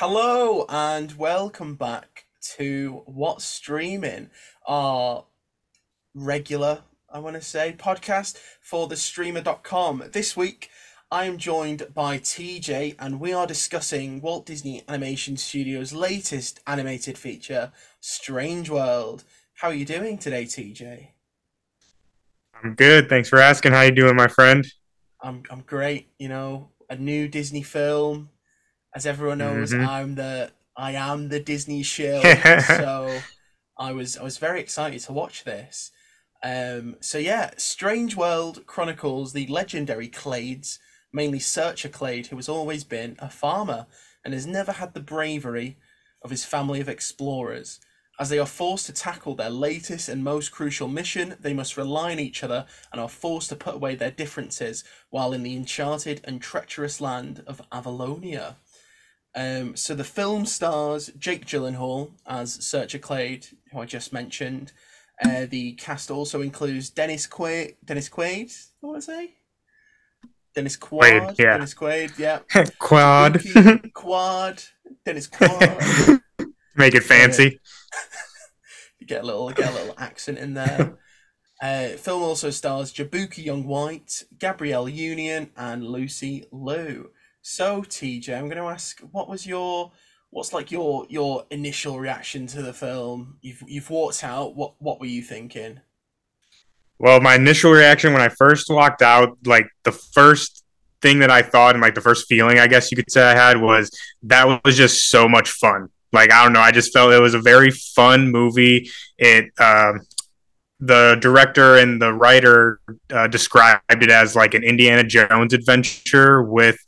Hello and welcome back to What's Streaming, our regular, I want to say, podcast for the streamer.com. This week I am joined by TJ and we are discussing Walt Disney Animation Studios' latest animated feature, Strange World. How are you doing today, TJ? I'm good. Thanks for asking. How you doing, my friend? I'm I'm great. You know, a new Disney film. As everyone knows, Mhm. I'm the I am the Disney shield. so I was I was very excited to watch this. Um, so yeah, Strange World chronicles the legendary Clades, mainly Searcher Clade, who has always been a farmer and has never had the bravery of his family of explorers. As they are forced to tackle their latest and most crucial mission, they must rely on each other and are forced to put away their differences while in the enchanted and treacherous land of Avalonia. Um, so the film stars Jake Gyllenhaal as Searcher Clade, who I just mentioned. Uh, the cast also includes Dennis Quaid. Dennis Quaid, I want to say. Dennis Quad. Quaid, yeah. Dennis Quaid, yeah. Quad. Kabuki, Quad. Dennis Quad. Make it fancy. you get a little get a little accent in there. Uh, film also stars Jaboukie Young White, Gabrielle Union, and Lucy Liu. So TJ, I'm going to ask, what was your what's like your your initial reaction to the film? You've you've walked out. What what were you thinking? Well, my initial reaction when I first walked out, like the first thing that I thought and like the first feeling I guess you could say I had was that was just so much fun. Like I don't know, I just felt it was a very fun movie. It um the director and the writer uh, described it as like an Indiana Jones adventure with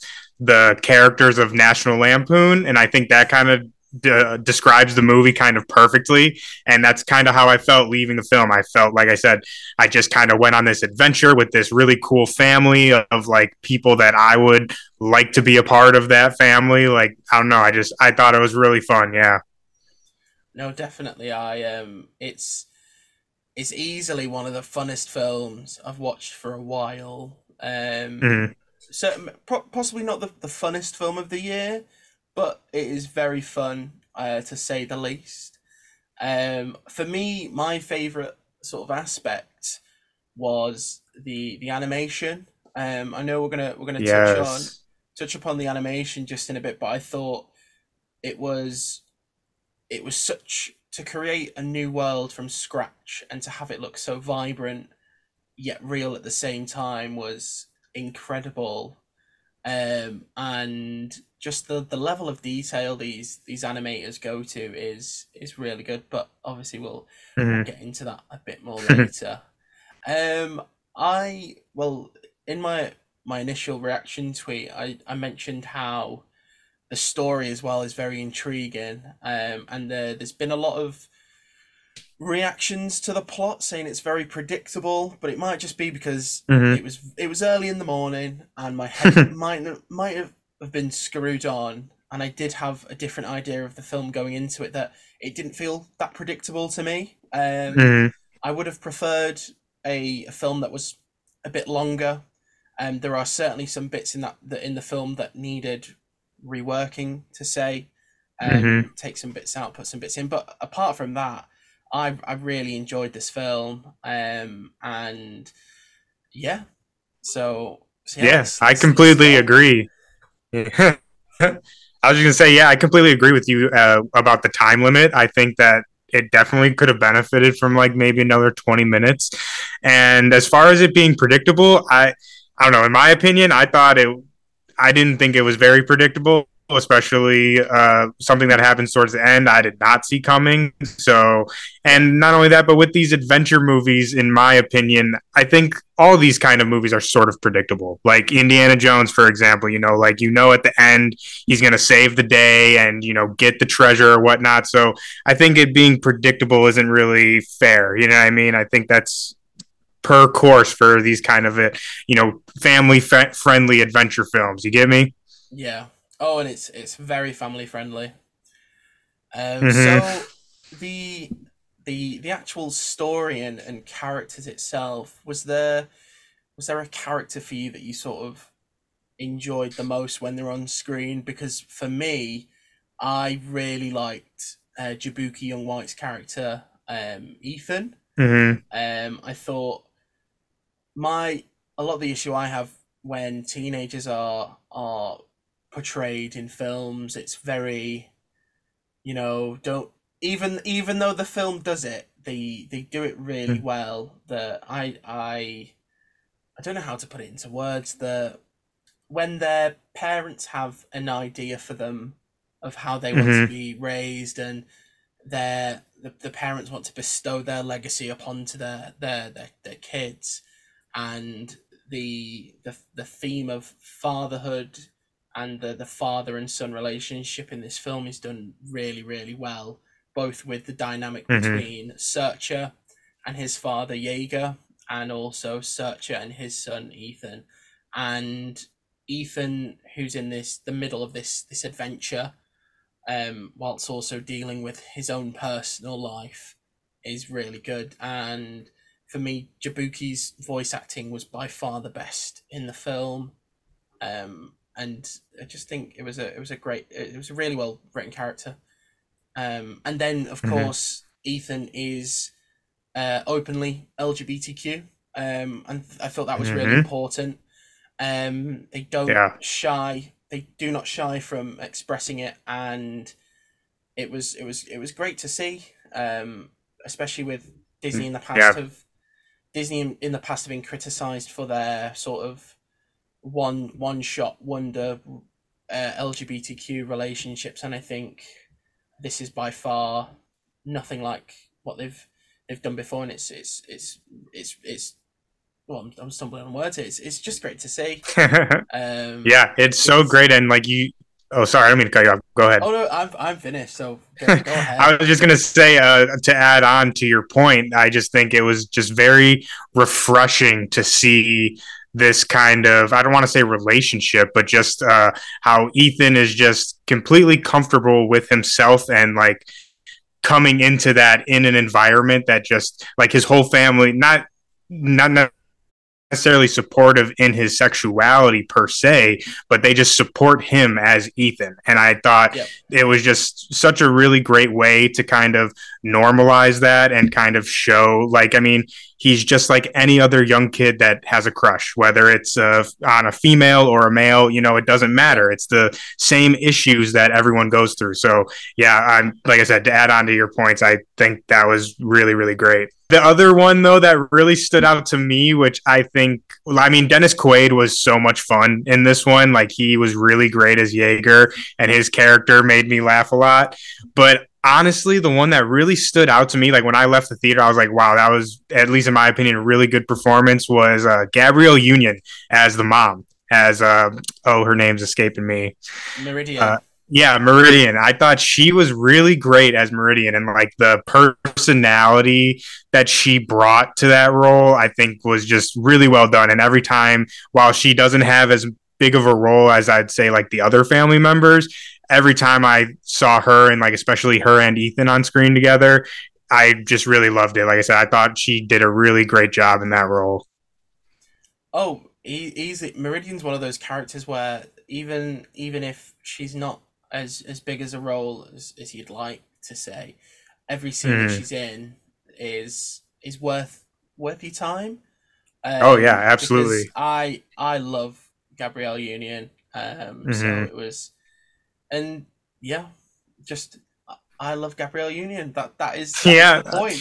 the characters of National Lampoon, and I think that kind of de- describes the movie kind of perfectly. And that's kind of how I felt leaving the film. I felt like I said, I just kind of went on this adventure with this really cool family of, of like people that I would like to be a part of that family. Like I don't know, I just I thought it was really fun. Yeah. No, definitely. I um, it's it's easily one of the funnest films I've watched for a while. Um, Mhm. So po- possibly not the, the funnest film of the year, but it is very fun uh, to say the least. Um, for me, my favorite sort of aspect was the the animation. Um, I know we're gonna we're gonna touch on touch upon the animation just in a bit, but I thought it was it was such to create a new world from scratch and to have it look so vibrant yet real at the same time was incredible. Um, and just the, the level of detail these these animators go to is is really good. But obviously we'll Mhm. get into that a bit more later. um, I well in my my initial reaction tweet, I I mentioned how the story as well is very intriguing. Um, and uh, there's been a lot of reactions to the plot saying it's very predictable, but it might just be because Mhm. it was it was early in the morning and my head might have- might have been screwed on and I did have a different idea of the film going into it that it didn't feel that predictable to me. Um, Mhm. I would have preferred a, a film that was a bit longer. Um, there are certainly some bits in that, that in the film that needed reworking to say. Um, Mhm. Take some bits out, put some bits in. But apart from that, I I really enjoyed this film. Um, and yeah, so, so yeah, Yes, I completely agree. I was just gonna say, yeah, I completely agree with you uh, about the time limit. I think that it definitely could have benefited from like maybe another twenty minutes. And as far as it being predictable, I I don't know. In my opinion, I thought it. I didn't think it was very predictable, especially uh, something that happens towards the end. I did not see coming. So, and not only that, but with these adventure movies, in my opinion, I think all these kind of movies are sort of predictable. Like Indiana Jones, for example, you know, like you know at the end he's going to save the day and you know get the treasure or whatnot. So I think it being predictable isn't really fair. You know what I mean? I think that's per course for these kind of uh, you know family fa- friendly adventure films. You get me? Yeah. Oh, and it's it's very family friendly. Um, Mhm. So the the the actual story and, and characters itself was there was there a character for you that you sort of enjoyed the most when they're on screen? Because for me, I really liked uh, Jaboukie Young White's character, um, Ethan. hmm Um, I thought my a lot of the issue I have when teenagers are are portrayed in films, it's very, you know, don't even even though the film does it, they they do it really Mm. well. The I I I don't know how to put it into words. That when their parents have an idea for them of how they want to Mhm. be raised and their the, the parents want to bestow their legacy upon to their their their, their kids and the, the the theme of fatherhood and the, the father and son relationship in this film is done really really well both with the dynamic Mhm. between Searcher and his father Jaeger and also Searcher and his son Ethan. And Ethan who's in this the middle of this this adventure um whilst also dealing with his own personal life is really good. And for me Jaboukie's voice acting was by far the best in the film. Um and I just think it was a it was a great it was a really well written character um and then of Mhm. course Ethan is uh openly LGBTQ um and I thought that was really Mhm. important um they don't Yeah. shy they do not shy from expressing it and it was it was it was great to see um especially with disney in the past Yeah. have disney in, in the past have been criticized for their sort of one one shot wonder uh, lgbtq relationships and i think this is by far nothing like what they've they've done before and it's it's it's it's it's well i'm, I'm stumbling on words here. it's, it's just great to see um yeah, it's so great. And like you, oh, sorry, I don't mean to cut you off. Go ahead. Oh no, I'm I'm finished. So go, go ahead. I was just gonna say uh, to add on to your point. I just think it was just very refreshing to see this kind of I don't want to say relationship, but just uh, how Ethan is just completely comfortable with himself and like coming into that in an environment that just like his whole family not not necessarily supportive in his sexuality per se, but they just support him as Ethan. And I thought Yep. it was just such a really great way to kind of normalize that and kind of show like I mean he's just like any other young kid that has a crush whether it's uh, on a female or a male you know it doesn't matter it's the same issues that everyone goes through so yeah I'm like I said to add on to your points I think that was really really great the other one though that really stood out to me which I think well, I mean Dennis Quaid was so much fun in this one. Like he was really great as Jaeger and his character made me laugh a lot. But honestly the one that really stood out to me like when i left the theater i was like wow that was at least in my opinion a really good performance was uh, gabrielle union as the mom as uh, oh her name's escaping me. Meridian. uh, yeah meridian. I thought she was really great as meridian and like the personality that she brought to that role i think was just really well done and every time while she doesn't have as big of a role as i'd say like the other family members every time I saw her and like especially her and Ethan on screen together, I just really loved it. Like I said, I thought she did a really great job in that role. oh, easy. Meridian's one of those characters where even even if she's not as as big as a role as, as you'd like to say, every scene that Mhm. she's in is is worth worth your time. Um, Oh, yeah, absolutely. I I love Gabrielle Union. Um, so Mhm. it was, and yeah, just I- love Gabrielle Union. That that is that is Yeah. the point.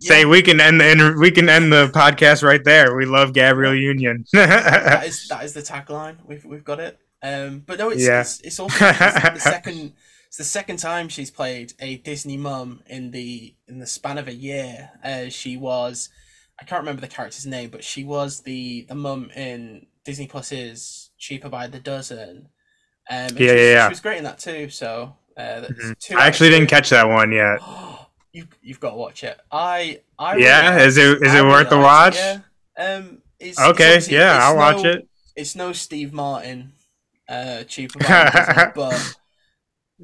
Say Yeah. we can end the inter- we can end the podcast right there. We love Gabrielle Union. that is that is the tagline. We've we've got it. Um, but no, it's Yeah. it's, it's also it's the second it's the second time she's played a Disney mum in the in the span of a year. Uh, she was I can't remember the character's name, but she was the the mum in Disney Plus's Cheaper by the Dozen. Um, Yeah, was, yeah, yeah. She was great in that too. So uh, Mhm. two I actually didn't catch that one yet. you you've got to watch it. I I Yeah, is it is I it worth the watch? it, yeah. Um, it's, it's Okay, obviously- yeah, it's I'll watch it. It's no Steve Martin, uh, cheaper, by the dozen, but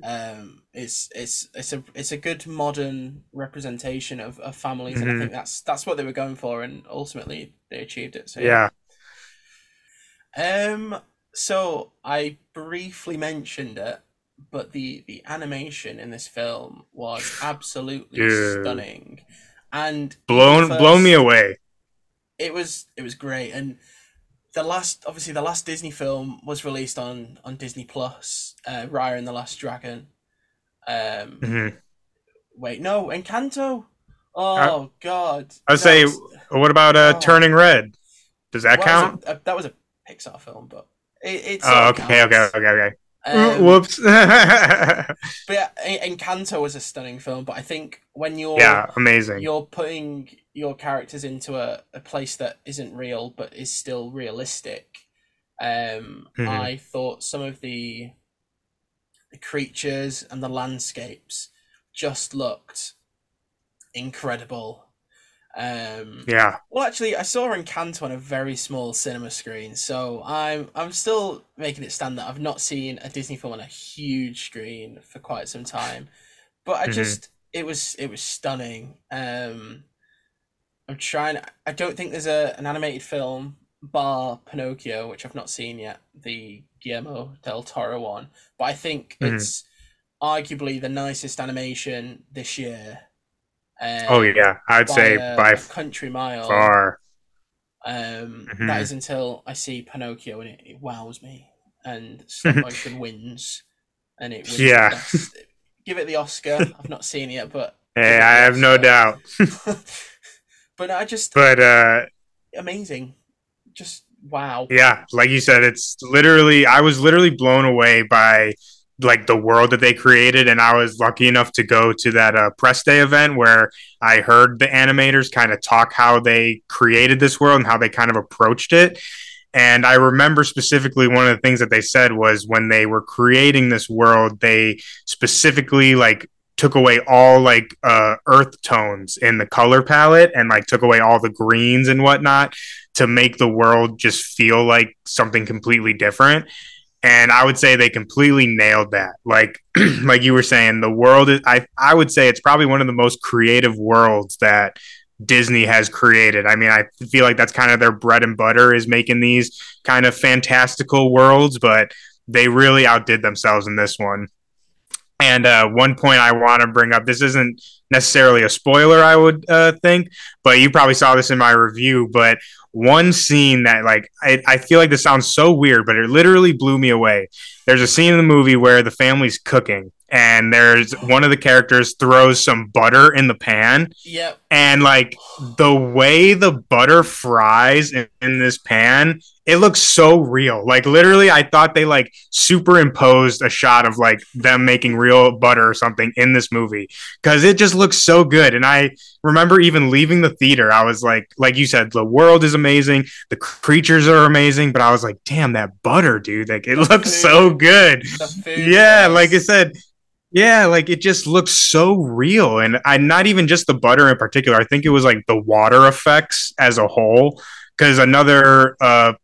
um, it's it's it's a it's a good modern representation of, of families, and I think that's that's what they were going for, and ultimately they achieved it. So Yeah. Um. So I briefly mentioned it but the the animation in this film was absolutely Dude. stunning, and blown the blown me away. It was it was great, and the last obviously the last Disney film was released on on Disney Plus, uh, Raya and the Last Dragon. Um, Mhm. wait, no, Encanto. Oh God! I would say, what about uh, Oh. Turning Red? Does that well, count? a- that was a Pixar film, but it, it Oh, of okay, okay, okay, okay. Um, Whoops. But yeah, Encanto was a stunning film, but I think when you're yeah, amazing. you're putting your characters into a, a place that isn't real but is still realistic, um, Mhm. I thought some of the the creatures and the landscapes just looked incredible. Um, Yeah, well, actually, I saw Encanto on a very small cinema screen, so I'm I'm still making it stand that I've not seen a Disney film on a huge screen for quite some time. But I Mhm. just it was it was stunning. Um, I'm trying. I don't think there's a an animated film bar Pinocchio, which I've not seen yet, the Guillermo del Toro one. But I think Mhm. it's arguably the nicest animation this year. Um, oh yeah, I'd say a- by a country mile. far. Um, Mhm. That is until I see Pinocchio and it, it wows me, and stop motion wins, and it wins. Yeah. best. Give it the Oscar. I've not seen it yet, but Hey, I have no doubt. but I just But uh, amazing, just wow. yeah, like you said, it's literally I was literally blown away by like the world that they created, and I was lucky enough to go to that uh, press day event where I heard the animators kind of talk how they created this world and how they kind of approached it. And I remember specifically one of the things that they said was when they were creating this world, they specifically like took away all like uh, earth tones in the color palette and like took away all the greens and whatnot to make the world just feel like something completely different. And I would say they completely nailed that. Like, like you were saying, the world is. I I would say it's probably one of the most creative worlds that Disney has created. I mean, I feel like that's kind of their bread and butter is making these kind of fantastical worlds, but they really outdid themselves in this one. And uh, one point I want to bring up this isn't necessarily a spoiler, I would uh, think, but you probably saw this in my review. But one scene that, like, I, I feel like this sounds so weird, but it literally blew me away. There's a scene in the movie where the family's cooking, and there's one of the characters throws some butter in the pan, Yep. And like the way the butter fries in, in this pan it looks so real. Like literally i thought they like superimposed a shot of like them making real butter or something in this movie because it just looks so good. And i remember even leaving the theater i was like like you said the world is amazing the creatures are amazing but i was like damn that butter dude like it The looks so good. Yeah like i said yeah like it just looks so real and i not even just the butter in particular i think it was like the water effects as a whole because another uh,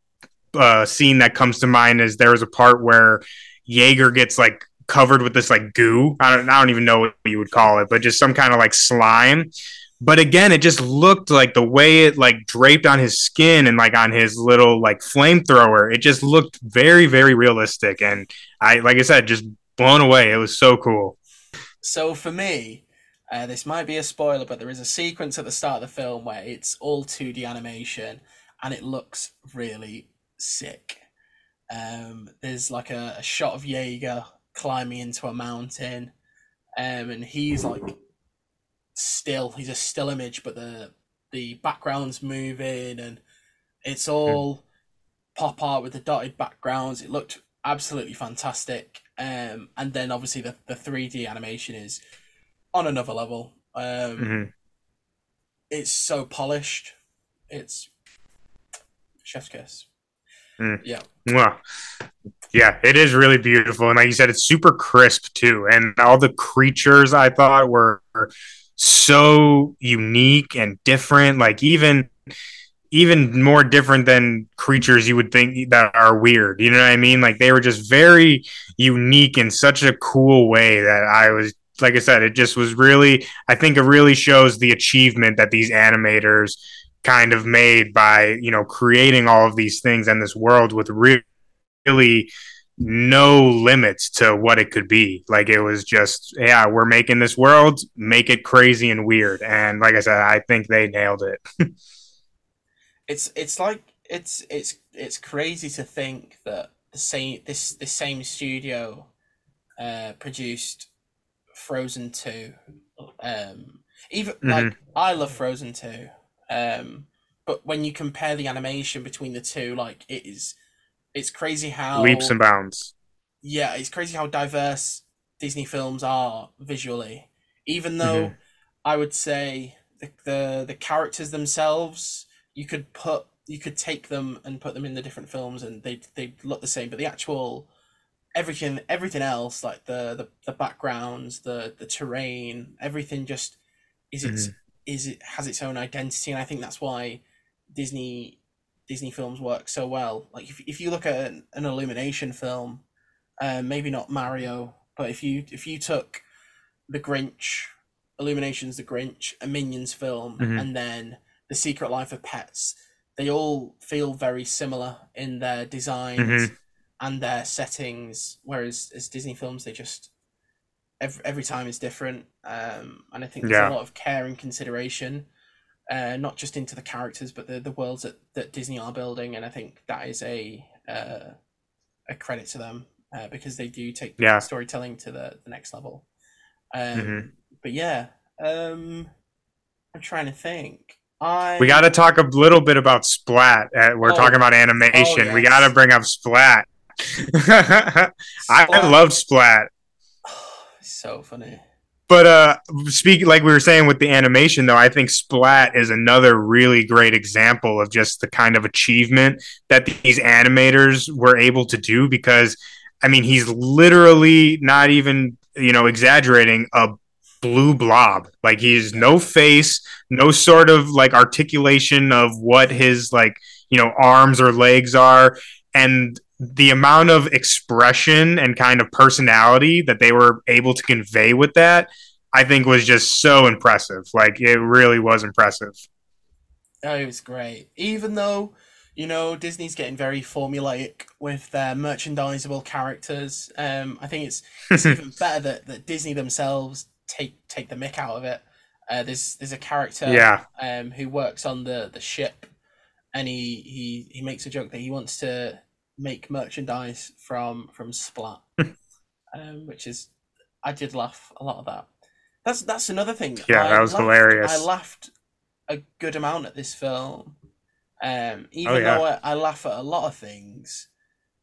uh scene that comes to mind is there was a part where jaeger gets like covered with this like goo. I don't, I don't even know what you would call it but just some kind of like slime. But again it just looked like the way it like draped on his skin and like on his little like flamethrower it just looked very very realistic and i like i said just blown away it was so cool So for me, uh, this might be a spoiler, but there is a sequence at the start of the film where it's all 2D animation and it looks really sick. Um, there's like a, a shot of Jaeger climbing into a mountain, um, and he's like still. He's a still image, but the the background's moving and it's all pop art with the dotted backgrounds. It looked absolutely fantastic. Um, and then obviously the, the 3D animation is on another level. Um, Mhm. It's so polished. It's chef's kiss. Mm. Yeah. Mwah. Yeah, it is really beautiful. And like you said, it's super crisp too. And all the creatures I thought were so unique and different. Like even even more different than creatures you would think that are weird. You know what I mean? Like they were just very unique in such a cool way that I was like I said, it just was really I think it really shows the achievement that these animators kind of made by, you know, creating all of these things and this world with re- really no limits to what it could be. Like it was just, yeah, we're making this world, make it crazy and weird. And like I said, I think they nailed it. it's it's like it's it's it's crazy to think that the same this this same studio uh, produced Frozen two. Um, even mm-hmm. like I love Frozen two, um, but when you compare the animation between the two, like it is, it's crazy how leaps and bounds. Yeah, it's crazy how diverse Disney films are visually. Even though mm-hmm. I would say the, the the characters themselves, you could put you could take them and put them in the different films and they they look the same, but the actual everything everything else like the the, the backgrounds, the the terrain, everything just is mm-hmm. its is it has its own identity, and I think that's why Disney Disney films work so well. Like if if you look at an, an Illumination film, uh, maybe not Mario, but if you if you took the Grinch, Illumination's the Grinch, a Minions film, mm-hmm. and then The Secret Life of Pets, they all feel very similar in their designs mm-hmm. and their settings. Whereas as Disney films, they just every every time is different, um, and I think there's yeah. a lot of care and consideration, uh, not just into the characters, but the the worlds that, that Disney are building, and I think that is a uh, a credit to them uh, because they do take yeah. storytelling to the, the next level. Um, mm-hmm. But yeah, um, I'm trying to think. I... We got to talk a little bit about Splat. Uh, we're oh. talking about animation. Oh, yes. We got to bring up Splat. Splat. I, I love Splat. so funny. But uh speak like we were saying with the animation though, I think Splat is another really great example of just the kind of achievement that these animators were able to do because I mean he's literally not even, you know, exaggerating a blue blob. Like he's no face, no sort of like articulation of what his like, you know, arms or legs are. And the amount of expression and kind of personality that they were able to convey with that, I think was just so impressive. Like it really was impressive. Oh, it was great. Even though, you know, Disney's getting very formulaic with their merchandisable characters. Um, I think it's, it's even better that, that Disney themselves take take the mick out of it. Uh, there's there's a character yeah. um, who works on the, the ship, and he, he he makes a joke that he wants to make merchandise from from Splat, um, which is I did laugh a lot of that. That's that's another thing. Yeah, I that was laughed, hilarious. I laughed a good amount at this film. Um, even oh, yeah. though I, I laugh at a lot of things,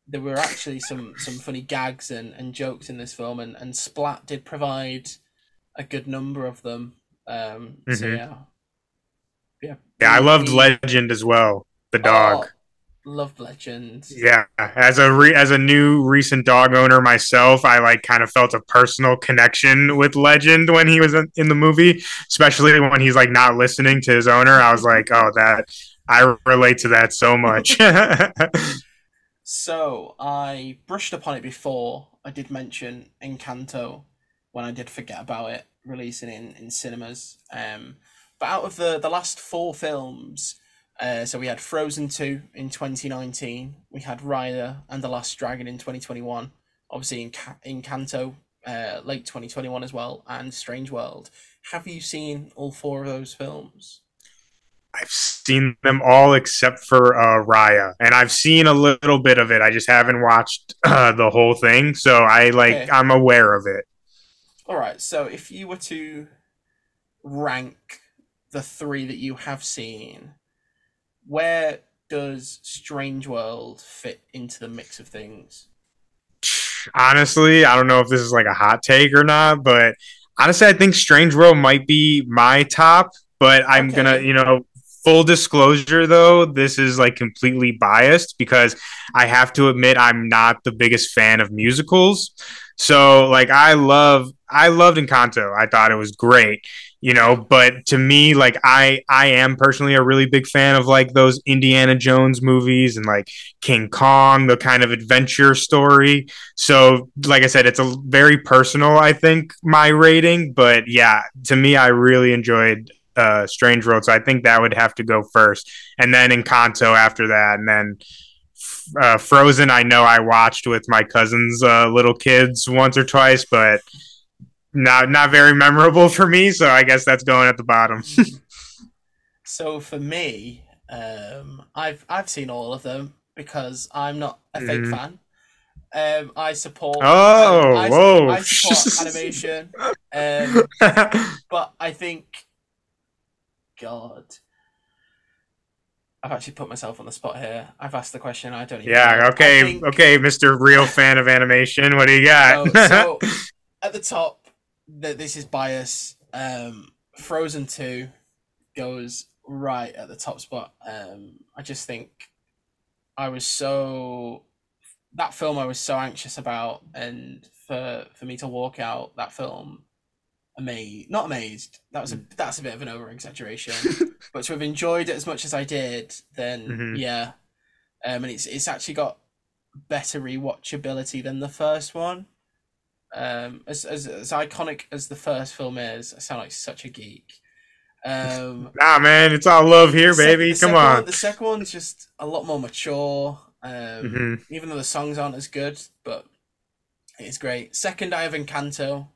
there were actually some some funny gags and, and jokes in this film, and, and Splat did provide a good number of them. Um, mm-hmm. So yeah, yeah. Yeah, I loved Legend as well. The dog. Oh, loved Legend. Yeah, as a re- as a new recent dog owner myself, I like kind of felt a personal connection with Legend when he was in the movie, especially when he's like not listening to his owner. I was like, oh, that I relate to that so much. so I brushed upon it before. I did mention Encanto when I did forget about it releasing in in cinemas. Um, but out of the the last four films, uh, so we had Frozen two in twenty nineteen, we had Raya and the Last Dragon in twenty twenty one, obviously in Encanto uh, late twenty twenty one as well, and Strange World. Have you seen all four of those films? I've seen them all except for uh, Raya, and I've seen a little bit of it. I just haven't watched uh, the whole thing, so I like okay. I'm aware of it. All right. So if you were to rank the three that you have seen, where does Strange World fit into the mix of things? Honestly, I don't know if this is like a hot take or not, but honestly, I think Strange World might be my top. But I'm okay. gonna, you know, full disclosure though, this is like completely biased because I have to admit I'm not the biggest fan of musicals. So like I love I loved Encanto. I thought it was great, you know, but to me like I I am personally a really big fan of like those Indiana Jones movies and like King Kong, the kind of adventure story. So like I said it's a very personal I think my rating, but yeah, to me I really enjoyed uh Strange World, so I think that would have to go first and then Encanto after that and then uh, Frozen, I know I watched with my cousin's uh, little kids once or twice, but not not very memorable for me. So I guess that's going at the bottom. so for me, um, I've I've seen all of them because I'm not a fake Mhm. fan. Um, I support. Oh, I, I, whoa. I support animation, um, but I think, God, I've actually put myself on the spot here. I've asked the question. I don't even. know. yeah. I Okay. think- Okay, Mister Real Fan of Animation. What do you got? So, so at the top, that this is bias. Um, Frozen Two goes right at the top spot. Um, I just think I was so that film I was so anxious about, and for for me to walk out that film amazed, not amazed. That was a that's a bit of an over exaggeration, but to have enjoyed it as much as I did, then Mhm. yeah. Um, and it's it's actually got better rewatchability than the first one. Um, as, as as iconic as the first film is, I sound like such a geek. Um, nah, man, it's all love here, sec- baby. the Come on. one- the second one's just a lot more mature. Um, Mhm. even though the songs aren't as good, but it's great. Second, I have Encanto.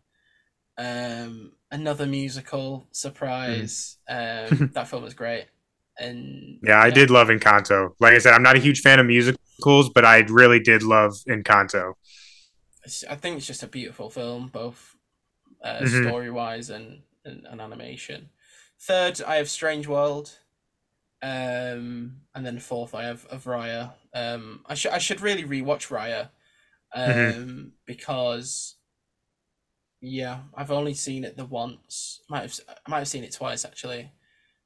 Um, another musical surprise. Um, that film was great, and Yeah, I did love Encanto. Like I said, I'm not a huge fan of musicals, but I really did love Encanto. I think it's just a beautiful film, both uh, Mhm. story wise and, and and animation. Third, I have Strange World. Um, and then fourth, I have of Raya. Um, I should I should really rewatch Raya, um, Mhm. because yeah, I've only seen it the once. Might have I might have seen it twice actually,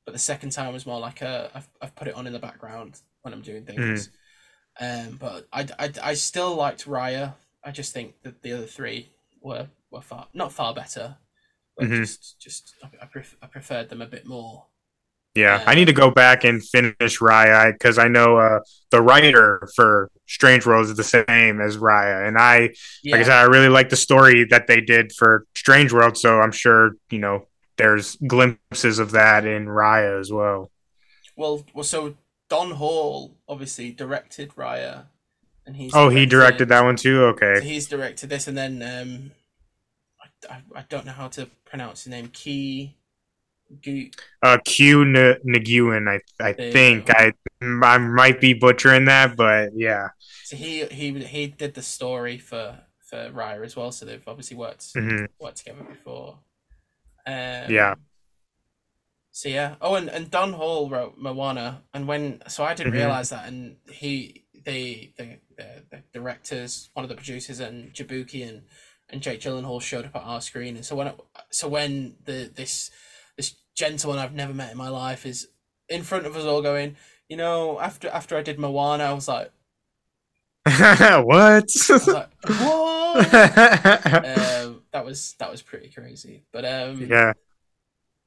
but the second time was more like a I've I've put it on in the background when I'm doing things. Um, but I, I, I still liked Raya. I just think that the other three were were far not far better, but Mhm. just just I, I, pref- I preferred them a bit more. Yeah. I need to go back and finish Raya because I know uh, the writer for Strange Worlds is the same as Raya, and I, Yeah, like I said, I really like the story that they did for Strange World. So I'm sure you know there's glimpses of that in Raya as well. well, well, so Don Hall obviously directed Raya, and he's Oh, he directed that one too. So Okay, he's directed this, and then um, I, I, I don't know how to pronounce the name. Key, Uh, Q N- Nguyen, I I There think. I I might be butchering that, but yeah. so he he he did the story for for Raya as well. So they've obviously worked hmm worked together before. Um, Yeah. So yeah. Oh, and, and Don Hall wrote Moana, and when so I didn't Mhm. realize that, and he the the, the the directors, one of the producers, and Jaboukie and and Jake Gyllenhaal showed up at our screen, and so when it, so when the this gentleman I've never met in my life is in front of us all going, you know, after after I did Moana, I was like, what? I was like, what? um, that was that was pretty crazy, but um, yeah.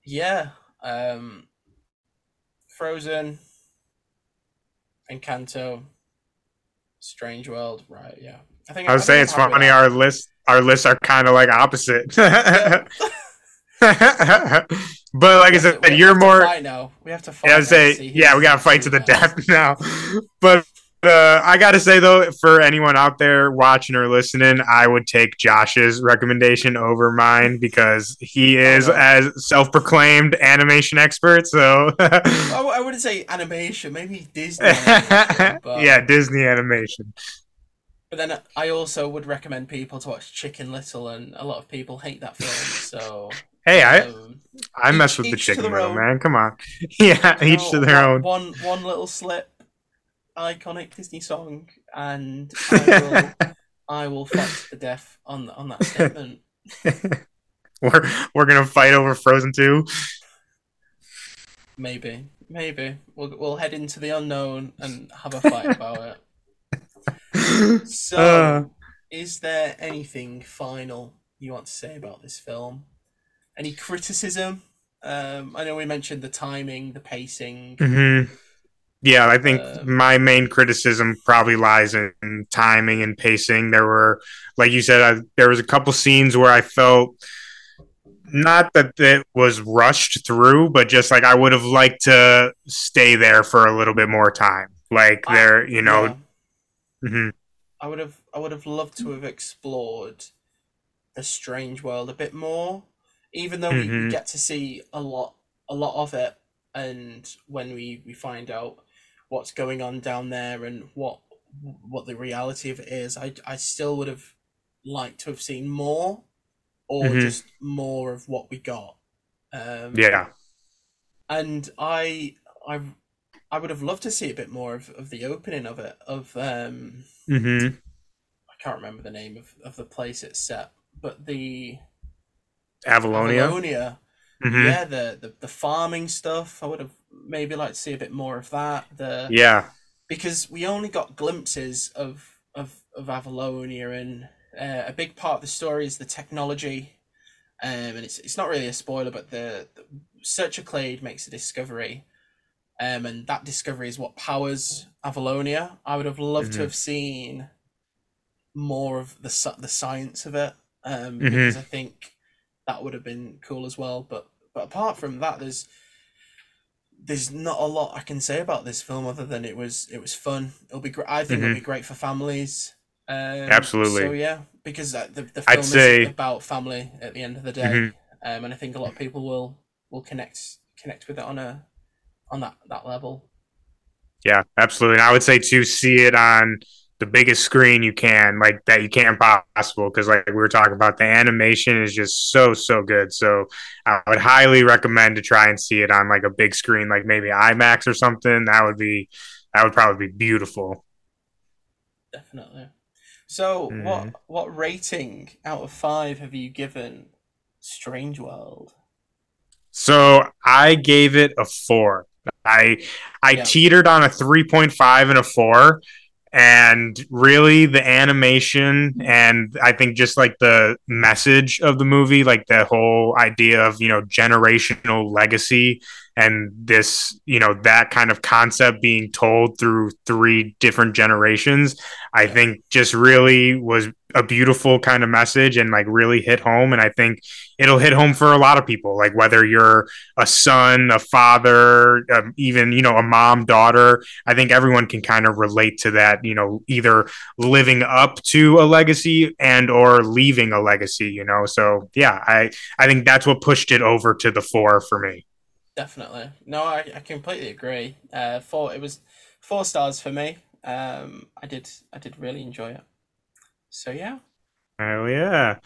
Yeah. Um Frozen Encanto Strange World, right, yeah. I think I would think say I'm it's funny. that. Our list, our lists are kind of like opposite. But like I said, you're more. I know We have to fight. Yeah, I would say, yeah, we gotta fight to the death now. But uh, I gotta say though, for anyone out there watching or listening, I would take Josh's recommendation over mine because he is no. as self-proclaimed animation expert. So, I, I wouldn't say animation, maybe Disney animation, but, yeah, Disney animation. but then I also would recommend people to watch Chicken Little and a lot of people hate that film, so Hey, I um, I mess with the chicken their man. Come on, yeah, each to their own. One one little slip, iconic Disney song, and I will I will fight to the death on on that statement. we're we're gonna fight over Frozen two. Maybe, maybe we'll we'll head into the unknown and have a fight about it. So, Uh, is there anything final you want to say about this film? Any criticism? Um, I know we mentioned the timing, the pacing. mhm. Yeah, I think Um, my main criticism probably lies in timing and pacing. There were, like you said, I, there was a couple scenes where I felt not that it was rushed through, but just like I would have liked to stay there for a little bit more time. Like I- there, you know, Yeah. hmm I would have I would have loved to have explored the strange world a bit more, even though we, we hmm get to see a lot a lot of it, and when we we find out what's going on down there and what what the reality of it is, I I still would have liked to have seen more, or hmm just more of what we got. Um, Yeah. and I I I would have loved to see a bit more of, of the opening of it of um hmm I can't remember the name of, of the place it's set, but the Avalonia. Avalonia, hmm yeah, the, the the farming stuff. I would have maybe liked to see a bit more of that. The Yeah. because we only got glimpses of of of Avalonia, and uh, a big part of the story is the technology. Um, and it's it's not really a spoiler, but the, the Searcher Clade makes a discovery, um, and that discovery is what powers Avalonia. I would have loved to Mhm. have seen more of the the science of it, um, Mhm. because I think that would have been cool as well. But but apart from that, there's there's not a lot I can say about this film other than it was it was fun. It'll be great. I think it'll Mhm. be great for families. Um, Absolutely. So yeah, because the the I'd film say- is about family at the end of the day, Mhm. um, and I think a lot of people will will connect connect with it on a on that that level. Yeah, absolutely. And I would say to see it on the biggest screen you can, like that you can possible, because like we were talking about, the animation is just so so good. So I would highly recommend to try and see it on like a big screen, like maybe IMAX or something. That would be that would probably be beautiful. Definitely. So Mhm. what what rating out of five have you given Strange World? So I gave it a four. I I Yeah. teetered on a three point five and a four. And really the animation and I think just like the message of the movie, like the whole idea of, you know, generational legacy and this, you know, that kind of concept being told through three different generations, I think just really was a beautiful kind of message and like really hit home. And I think it'll hit home for a lot of people, like whether you're a son, a father, um, even you know a mom, daughter. I think everyone can kind of relate to that. You know, either living up to a legacy and or leaving a legacy. You know, so yeah, I I think that's what pushed it over to the four for me. Definitely. No, I, I completely agree. Uh, four it was four stars for me. Um, I did I did really enjoy it. So yeah. Oh yeah,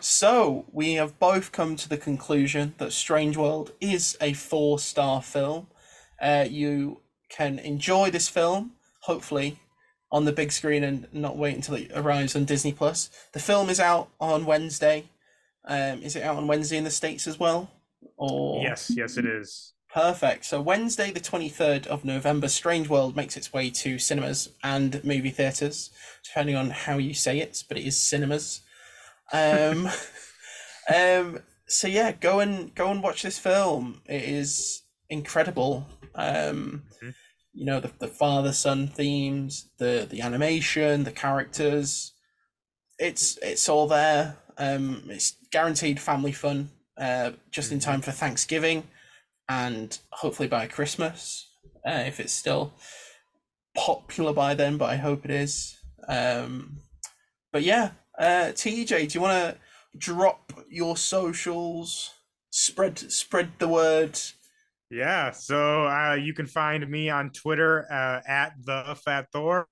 So we have both come to the conclusion that Strange World is a four star film. Uh, you can enjoy this film, hopefully, on the big screen and not wait until it arrives on Disney Plus. The film is out on Wednesday. Um, is it out on Wednesday in the States as well? Or yes, yes, it is. Perfect. So Wednesday, the twenty third of November, Strange World makes its way to cinemas and movie theaters, depending on how you say it, but it is cinemas. Um, um. So yeah, go and go and watch this film. It is incredible. Um, Mhm. you know the the father son themes, the the animation, the characters. It's it's all there. Um, it's guaranteed family fun. Uh, just in time for Thanksgiving and hopefully by Christmas, uh, if it's still popular by then, but I hope it is. Um, but yeah, uh, TJ, do you want to drop your socials? Spread spread the word. Yeah, so uh, you can find me on Twitter uh, at the Fat Thor.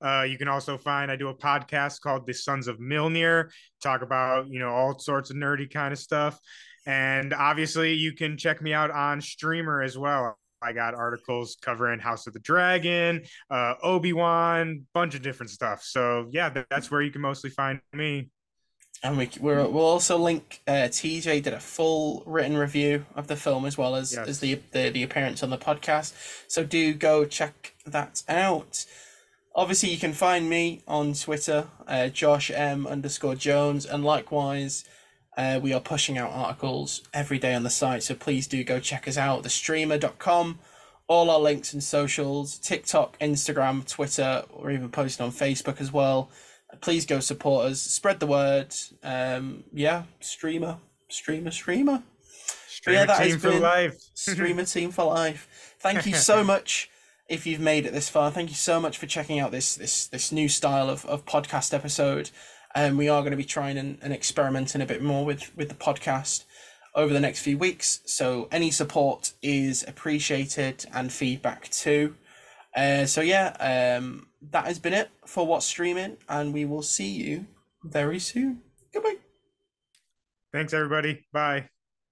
Uh, you can also find I do a podcast called The Sons of Mjolnir, talk about you know all sorts of nerdy kind of stuff, and obviously you can check me out on Streamr as well. I got articles covering House of the Dragon, uh, Obi Wan, bunch of different stuff. So yeah, that's where you can mostly find me. And we, we're, we'll also link. Uh, TJ did a full written review of the film as well as, Yes. as the, the the appearance on the podcast. So do go check that out. Obviously, you can find me on Twitter, uh, Josh M underscore Jones, and likewise, uh, we are pushing out articles every day on the site. So please do go check us out. Thestreamer.com. All our links and socials TikTok, Instagram, Twitter, or even posted on Facebook as well please go support us spread the word um yeah streamer streamer streamer Streamer that has team for been- life. streamer team for life thank you so much if you've made it this far. Thank you so much for checking out this this this new style of, of podcast episode. And um, we are going to be trying and, and experimenting a bit more with with the podcast over the next few weeks. So any support is appreciated and feedback too. Uh, so yeah, um, that has been it for what's streaming, and we will see you very soon. Goodbye. Thanks, everybody. Bye.